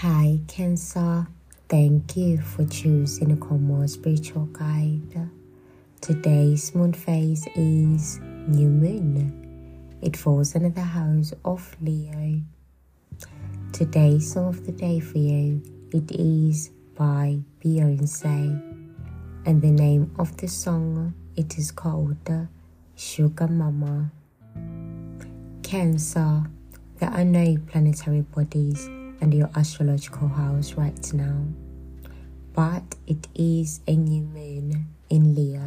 Cancer, thank you for choosing to come more spiritual guide. Today's moon phase is new moon. It falls under the house of Leo. Today's song of the day for you it is by Beyonce, and the name of the song it is called Sugar Mama. Cancer, there are no planetary bodies under your astrological house right now, but it is a new moon in Leo.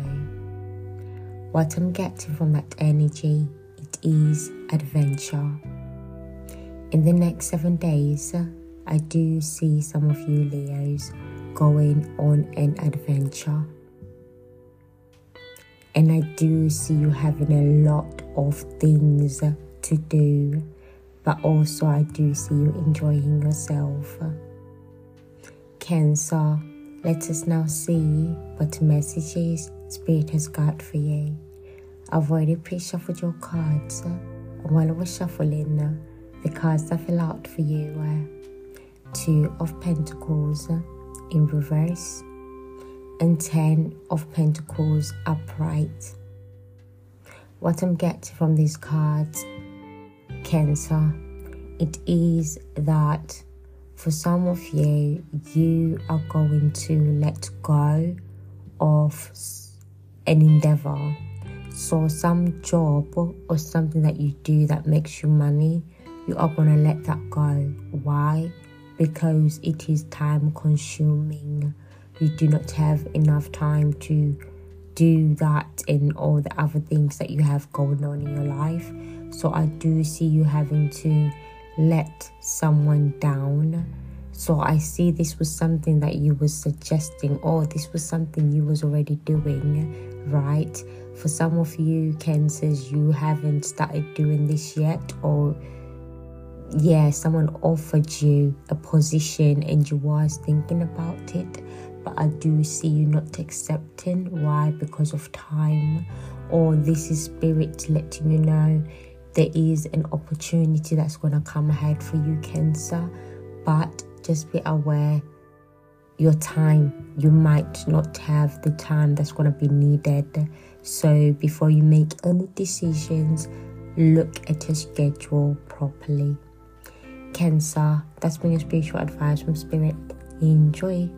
What I'm getting from that energy, it is adventure. In the next seven days, I do see some of you Leos going on an adventure. And I do see you having a lot of things to do, but also I do see you enjoying yourself. Cancer, let us now see what messages Spirit has got for you. I've already pre shuffled your cards, and while I was shuffling, the cards that fell out for you were Two of Pentacles in reverse and Ten of Pentacles upright. What I'm getting from these cards, Cancer, it is that for some of you, you are going to let go of an endeavor. So, some job or something that you do that makes you money, you are going to let that go. Why? Because it is time consuming. You do not have enough time to do that and all the other things that you have going on in your life. So, I do see you having to let someone down. So I see this was something that you was suggesting or this was something you was already doing, right? For some of you cancers you haven't started doing this yet or yeah, someone offered you a position and you was thinking about it, but I do see you not accepting. Why? Because of time. Or this is spirit letting you know there is an opportunity that's going to come ahead for you, Cancer. But just be aware your time, you might not have the time that's going to be needed. So before you make any decisions, look at your schedule properly. Cancer, that's been your spiritual advice from Spirit. Enjoy.